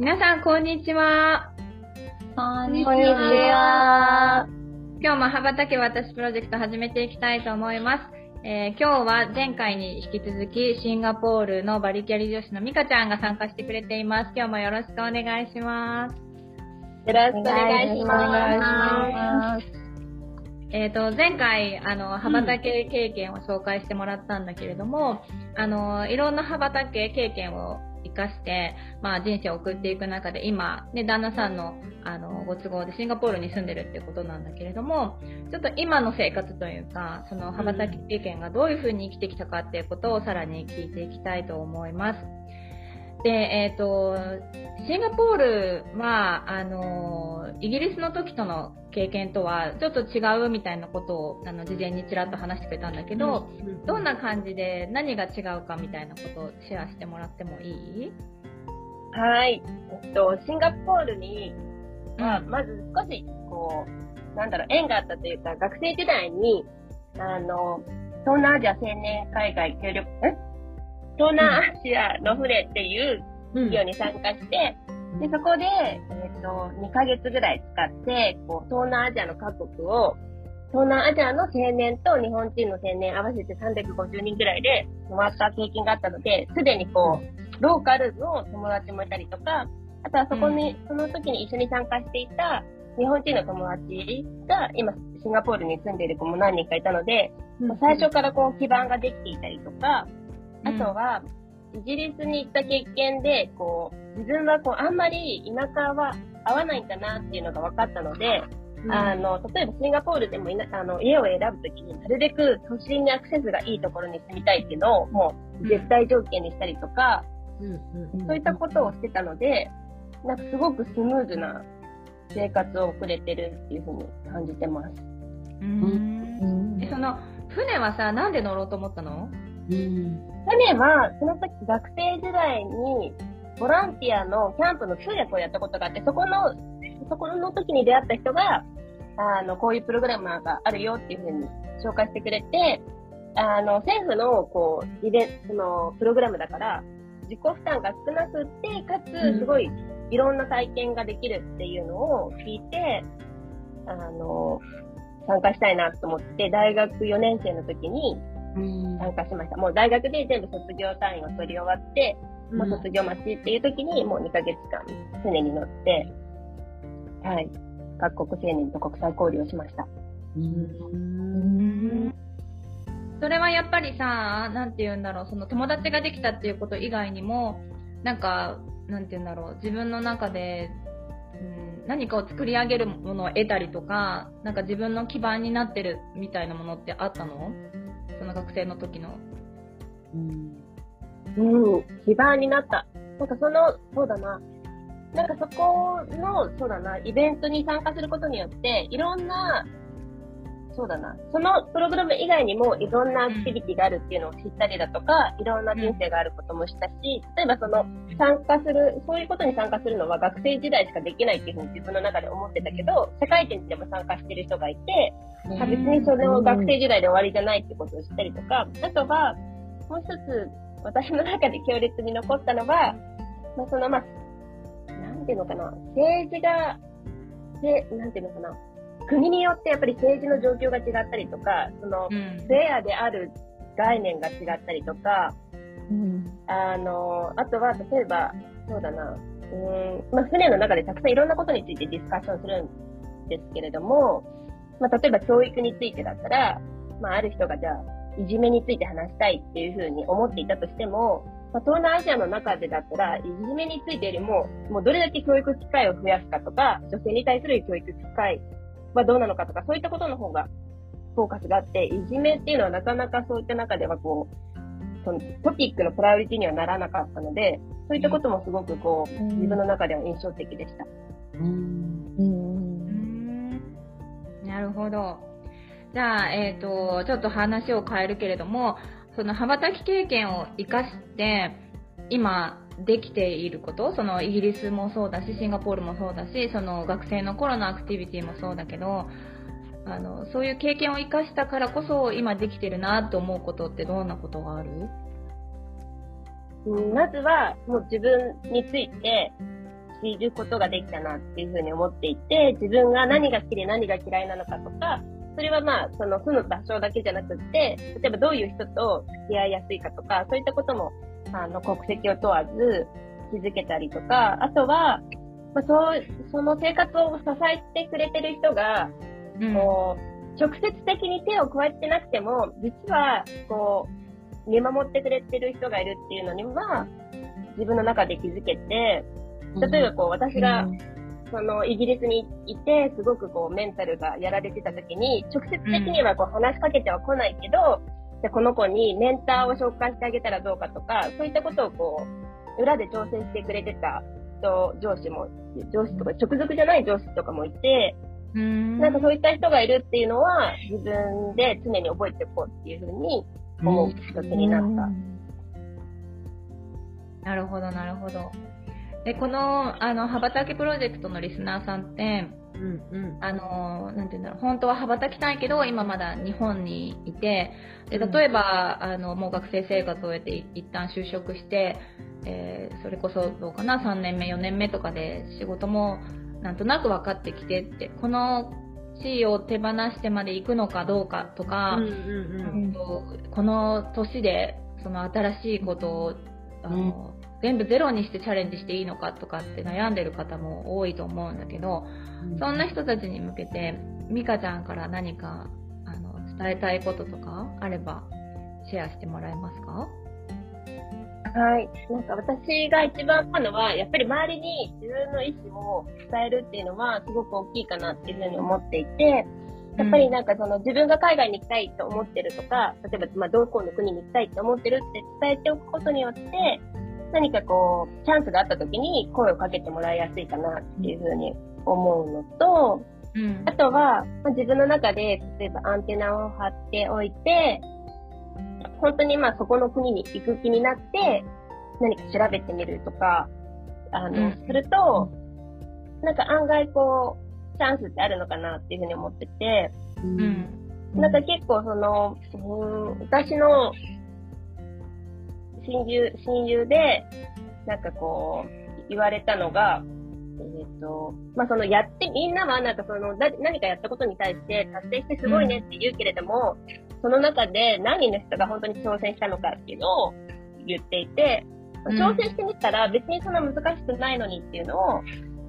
皆さんこんにちはこんにちは。今日も羽ばたけ私プロジェクト始めていきたいと思います。えー今日は前回に引き続きシンガポールのバリキャリ女子のミカちゃんが参加してくれています。今日もよろしくお願いします。よろしくお願いしま。ますえっ、と、前回、あの、羽ばたけ経験を紹介してもらったんだけれども、あの、いろんな羽ばたけ経験を生かして、まあ人生を送っていく中で今、ね、旦那さんの、あの、ご都合でシンガポールに住んでるってことなんだけれども、ちょっと今の生活というか、その羽ばたき経験がどういうふうに生きてきたかっていうことをさらに聞いていきたいと思います。で、えっ、と、シンガポールは、あの、イギリスの時との経験とはちょっと違うみたいなことを、あの、事前にちらっと話してくれたんだけど、どんな感じで何が違うかみたいなことをシェアしてもらってもいい？はい。えっと、シンガポールには、うん。まず少し、こう、なんだろう、縁があったというか、学生時代に、あの、東南アジア青年海外協力、ん東南アジアの船っていう企業に参加して、で、そこで、えっ、と、2ヶ月ぐらい使って、こう、東南アジアの各国を、東南アジアの青年と日本人の青年合わせて350人ぐらいで回った経験があったので、すでにこう、ローカルの友達もいたりとか、あとはそこに、その時に一緒に参加していた日本人の友達が今、シンガポールに住んでいる子も何人かいたので、もう最初からこう基盤ができていたりとか、あとは、イギリスに行った経験で、こう、自分はこう、あんまり田舎は合わないんだなっていうのが分かったので、あの、例えばシンガポールでもいなあの家を選ぶときに、なるべく都心にアクセスがいいところに住みたいっていうのを、もう絶対条件にしたりとか、そういったことをしてたので、なんかすごくスムーズな生活を送れてるっていうふうに感じてます。うん。えその、船はさ、なんで乗ろうと思ったの？去年は、その時学生時代に、ボランティアのキャンプの通訳をやったことがあって、そこの、そこの時に出会った人が、あの、こういうプログラマーがあるよっていうふうに紹介してくれて、あの、政府の、こう、イベント、その、プログラムだから、自己負担が少なくって、かつ、すごい、いろんな体験ができるっていうのを聞いて、あの、参加したいなと思って、大学4年生の時に参加しました。もう大学で全部卒業単位を取り終わって、もう卒業待ちっていう時にもう2ヶ月間船に乗って、はい。各国青年と国際交流をしました。それはやっぱりさ、なんて言うんだろう、その友達ができたっていうこと以外にも、なんか、なんて言うんだろう、自分の中で、うん、何かを作り上げるものを得たりとか、なんか自分の基盤になってるみたいなものってあったの？その学生の時の。うん、うん基盤になった。なんかその、そうだな。なんかそこの、そうだな、イベントに参加することによって、いろんな、そうだな、そのプログラム以外にもいろんなアクティビティがあるっていうのを知ったりだとか、いろんな人生があることもしたし、例えばその、参加する、そういうことに参加するのは学生時代しかできないっていうふうに自分の中で思ってたけど、世界展でも参加してる人がいて、あ別にそれを学生時代で終わりじゃないってことを知ったりとか、あとは、もう一つ、私の中で強烈に残ったのは、まあ、その、まあ、なんていうのかな、政治が、で、なんていうのかな、国によってやっぱり政治の状況が違ったりとか、その、うん。フェアである概念が違ったりとか、あの、あとは、例えば、そうだな、うーん、まあ、船の中でたくさんいろんなことについてディスカッションするんですけれども、まあ、例えば教育についてだったら、まあ、ある人がじゃあ、いじめについて話したいっていうふうに思っていたとしても、まあ、東南アジアの中でだったら、いじめについてよりも、もうどれだけ教育機会を増やすかとか、女性に対する教育機会はどうなのかとか、そういったことの方がフォーカスがあって、いじめっていうのはなかなかそういった中ではこう、そのトピックのプライオリティにはならなかったので、そういったこともすごくこう、自分の中では印象的でした。うん。うんなるほど。じゃあ、えっ、ー、と、ちょっと話を変えるけれども、その羽ばたき経験を生かして、今できていること、そのイギリスもそうだし、シンガポールもそうだし、その学生の頃のアクティビティもそうだけど、あの、そういう経験を生かしたからこそ今できてるなと思うことってどんなことがある？まずは、もう自分について知ることができたなっていうふうに思っていて、自分が何が好きで何が嫌いなのかとか、それはまあ、その住む場所だけじゃなくって、例えばどういう人と付き合いやすいかとか、そういったことも、あの、国籍を問わず気づけたりとか、あとは、まあ、そう、その生活を支えてくれてる人が、こう、直接的に手を加えてなくても、実は、こう、見守ってくれてる人がいるっていうのには、自分の中で気づけて、例えばこう、私が、その、イギリスにいて、すごくこう、メンタルがやられてた時に、直接的にはこう、話しかけては来ないけど、じゃこの子にメンターを紹介してあげたらどうかとか、そういったことをこう、裏で挑戦してくれてた人、上司も、上司とか、直属じゃない上司とかもいて、んなんかそういった人がいるっていうのは、自分で常に覚えておこうっていうふうに思う一つになった。なるほど、なるほど。で、この、あの、羽ばたきプロジェクトのリスナーさんって、うんうん、あの、なんて言うんだろう、本当は羽ばたきたいけど、今まだ日本にいて、で、例えば、あの、もう学生生活を終えて一旦就職して、えー、それこそどうかな、3年目、4年目とかで仕事もなんとなく分かってきてって、この地位を手放してまで行くのかどうかとか、うんうんうん、この年でその新しいことをあの、うん、全部ゼロにしてチャレンジしていいのかとかって悩んでる方も多いと思うんだけど、うん、そんな人たちに向けて美香ちゃんから何かあの伝えたいこととかあればシェアしてもらえますか？はい。なんか私が一番思うのは、やっぱり周りに自分の意思を伝えるっていうのはすごく大きいかなっていうふうに思っていて、やっぱりなん。かその自分が海外に行きたいと思ってるとか、例えばまあどこの国に行きたいと思ってるって伝えておくことによって、何かこう、チャンスがあった時に声をかけてもらいやすいかなっていうふうに思うのと、うん、あとは、まあ、自分の中で、例えばアンテナを張っておいて、本当にまあそこの国に行く気になって、何か調べてみるとか、あの、うん、すると、なんか案外こう、チャンスってあるのかなっていうふうに思ってて、うん。なんか結構その、うん、私の親友、親友で、なんかこう、言われたのが、えっ、ー、と、まあ、そのやって、みんなはなんかその、何かやったことに対して達成してすごいねって言うけれども、その中で何人の人が本当に挑戦したのかっていうのを言っていて、挑戦してみたら別にそんな難しくないのにっていうのを、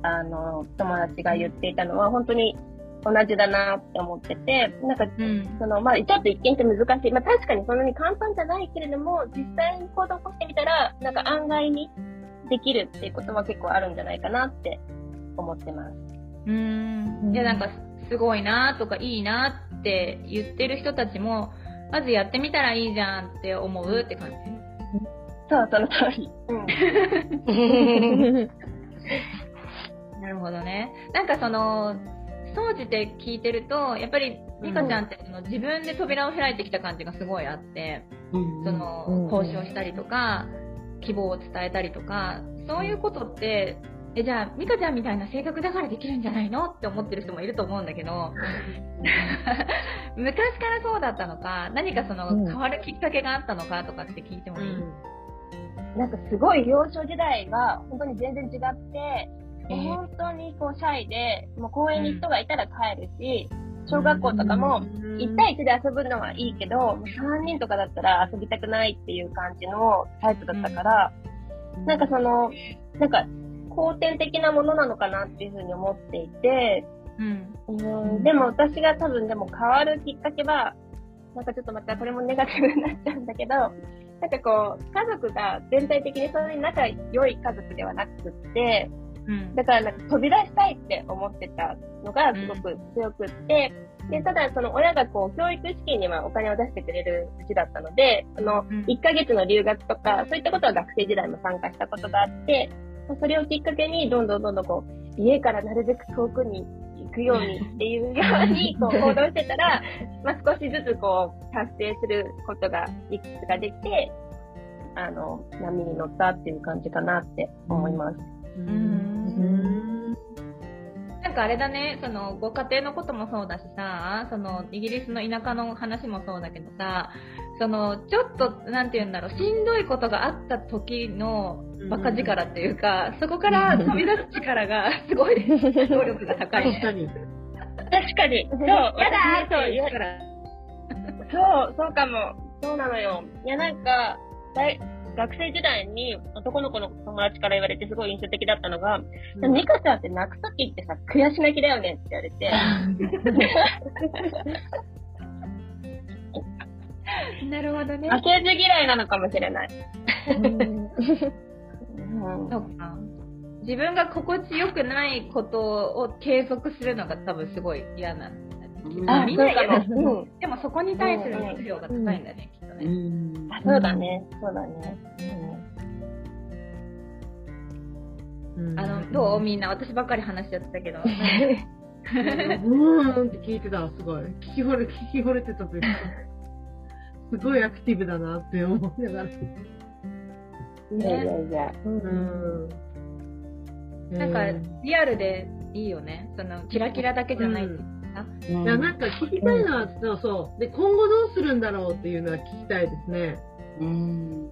あの、友達が言っていたのは本当に同じだなって思ってて、なんか、うん、その、まあ、ちょっと一見して難しい。まあ、確かにそんなに簡単じゃないけれども、実際に行動を起こしてみたら、なんか案外にできるっていうことは結構あるんじゃないかなって思ってます。うん。いや、なんか、すごいなとかいいなって言ってる人たちも、まずやってみたらいいじゃんって思うって感じ。そう、その通り。うん。なるほどね。なんかその、当時で聞いてると、やっぱり、ミカちゃんってその自分で扉を開いてきた感じがすごいあって、うん、その、交渉したりとか、希望を伝えたりとか、そういうことって、え、じゃあ、ミカちゃんみたいな性格だからできるんじゃないの？って思ってる人もいると思うんだけど、昔からそうだったのか、何かその変わるきっかけがあったのかとかって聞いてもいい、うん。なんかすごい幼少時代は本当に全然違って、当にこうシャイで、もう公園に人がいたら帰るし、小学校とかも1対1で遊ぶのはいいけど、3人とかだったら遊びたくないっていう感じのタイプだったから、なんかその、なんか後天的なものなのかなっていうふうに思っていて、うん、うん。でも私が多分でも変わるきっかけは、なんかちょっとまたこれもネガティブになっちゃうんだけど、なんかこう、家族が全体的にそんなに仲良い家族ではなくって、うん。だからなんか飛び出したいって思ってたのがすごく強くって、で、ただその親がこう教育資金にはお金を出してくれるうちだったので、その1ヶ月の留学とか、そういったことは学生時代も参加したことがあって、それをきっかけにどんどんどんどんこう、家からなるべく遠くに行くようにっていうように こう行動してたら、まあ少しずつこう達成することがいくつかできて、あの、波に乗ったっていう感じかなって思います。うんなんかあれだね、その、ご家庭のこともそうだしさ、その、イギリスの田舎の話もそうだけどさ、その、ちょっと、なんて言うんだろう、しんどいことがあった時の、バカ力っていうか、そこから飛び出す力が、すごい、能力が高い、ね。確かに。確かに。そう、やだーそう言うから。そう、そうかも。そうなのよ。いや、なんか、大学生時代に男の子の友達から言われてすごい印象的だったのが、うん、ニカちゃんって泣くときってさ、悔し泣きだよねって言われて。なるほどね。負けず嫌いなのかもしれない。そうか。自分が心地よくないことを継続するのが多分すごい嫌な。あ、見ないけど、でもそこに対する熱量が高いんだね、きっとね。あ、そうだね。そうだね。あの、どう？みんな、私ばっかり話しちゃったけど。うーんって聞いてたすごい。聞き惚れ、聞き惚れてたというか。すごいアクティブだなって思いながら。いやいやいや。うん。なんか、リアルでいいよね。その、キラキラだけじゃないっていや、なんか聞きたいのは、そうそう。で、今後どうするんだろうっていうのは聞きたいですね。うん。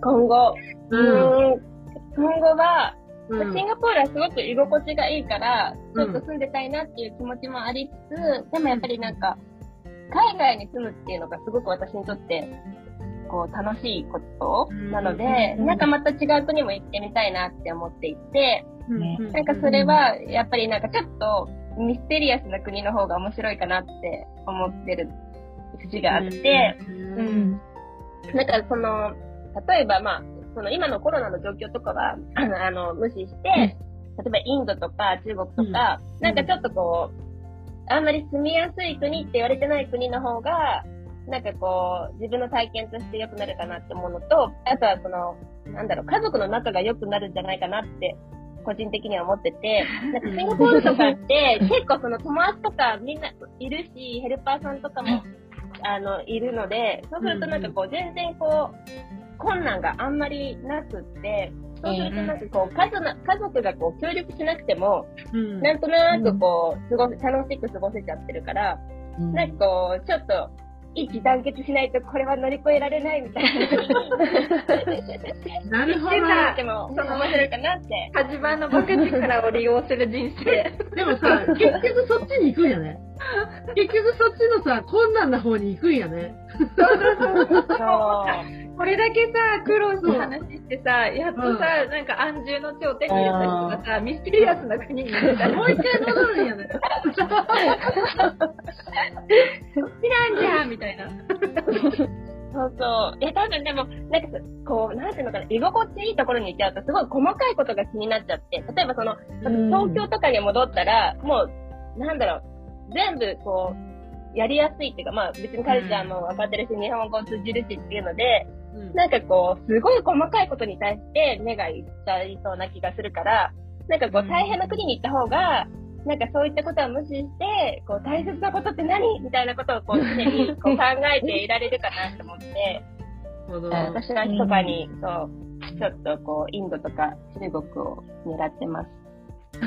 今後。うん。今後は、うん、シンガポールはすごく居心地がいいから、ちょっと住んでたいなっていう気持ちもありつつ、うん、でもやっぱりなんか、海外に住むっていうのがすごく私にとって、こう、楽しいことなので、うん、なんかまた違う国も行ってみたいなって思っていて、なんかそれは、やっぱりなんかちょっと、ミステリアスな国の方が面白いかなって思ってる節があって、うん。なんかその、例えばまあ、その今のコロナの状況とかは、あの、あの無視して、例えばインドとか中国とか、うん、なんかちょっとこう、あんまり住みやすい国って言われてない国の方が、なんかこう、自分の体験として良くなるかなって思うのと、あとはその、なんだろう、家族の仲が良くなるんじゃないかなって個人的には思ってて、なんかシンガポールとかって結構その友達とかみんないるし、ヘルパーさんとかも、あの、いるので、そうするとなんかこう全然こう、困難があんまりなくって、そうするとなんかこう、家族家族がこう協力しなくても、なんとなくこう、過ごせ、楽しく過ごせちゃってるから、なんかこう、ちょっと、一致団結しないとこれは乗り越えられないみたいな。なるほど。でも、その面白いかなって。8番のバカ力を利用する人生。でもさ、結局そっちに行くんやね。結局そっちのさ、困難な方に行くんやね。そうそうそう。これだけさ、苦労した話してさ、やっとさ、うん、なんか安住の地を手に入れた人がさ、ミステリアスな国に行ったもう一回戻るんやね。じゃんみたいな。そうそう。え、多分でも、なんかこう、なんていうのかな、居心地いいところに行っちゃうと、すごい細かいことが気になっちゃって、例えばその、東京とかに戻ったら、もう、なんだろう、全部こう、やりやすいっていうか、まあ別にカルチャーも分かってるし、日本語通じるしっていうので、なんかこう、すごい細かいことに対して目がいっちゃいそうな気がするから、なんかこう、大変な国に行った方が、なんかそういったことは無視して、こう、大切なことって何みたいなことをこう、常に こう考えていられるかなと思って、私は密かに、そう、ちょっとこう、インドとか中国を狙ってます。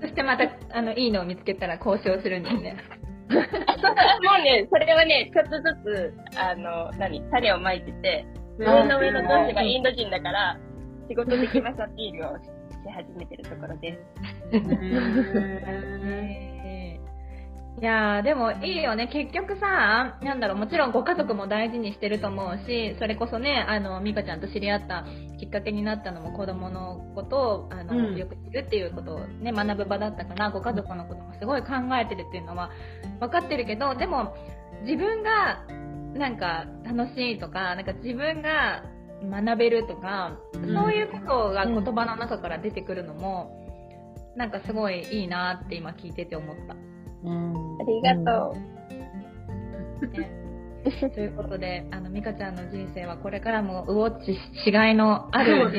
そしてまた、あの、いいのを見つけたら交渉するんですね。もうね、それはね、ちょっとずつ、あの、何、種をまいてて、上の上の上司がインド人だから、仕事できますアピールをし始めてるところです。いやー、でもいいよね。結局さ、なんだろう、もちろんご家族も大事にしてると思うし、それこそね、あの、美香ちゃんと知り合ったきっかけになったのも子供のことを、あの、うん、よく知るっていうことをね、学ぶ場だったから、ご家族のこともすごい考えてるっていうのは分かってるけど、でも、自分が、なんか、楽しいとか、なんか自分が、学べるとか、んそういうことが言葉の中から出てくるのも、なんかすごいいいなって今聞いてて思った。うんありがとということで、あの、ミカちゃんの人生はこれからもウォッチしがいのある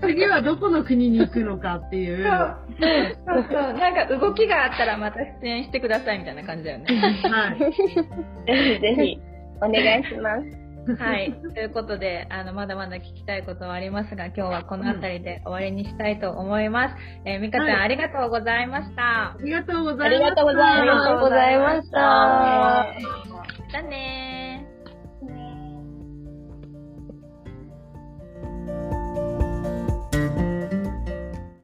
次はどこの国に行くのかっていう。はそうそう、なんか動きがあったらまた出演してくださいみたいな感じだよね。い。う。ぜひぜひ、お願いします。はい。ということで、あの、まだまだ聞きたいことはありますが、今日はこの辺りで終わりにしたいと思います。えー、みかちゃん、はい、ありがとうございました。ありがとうございました。ありがとうございました。ありがとうございました。じゃねー。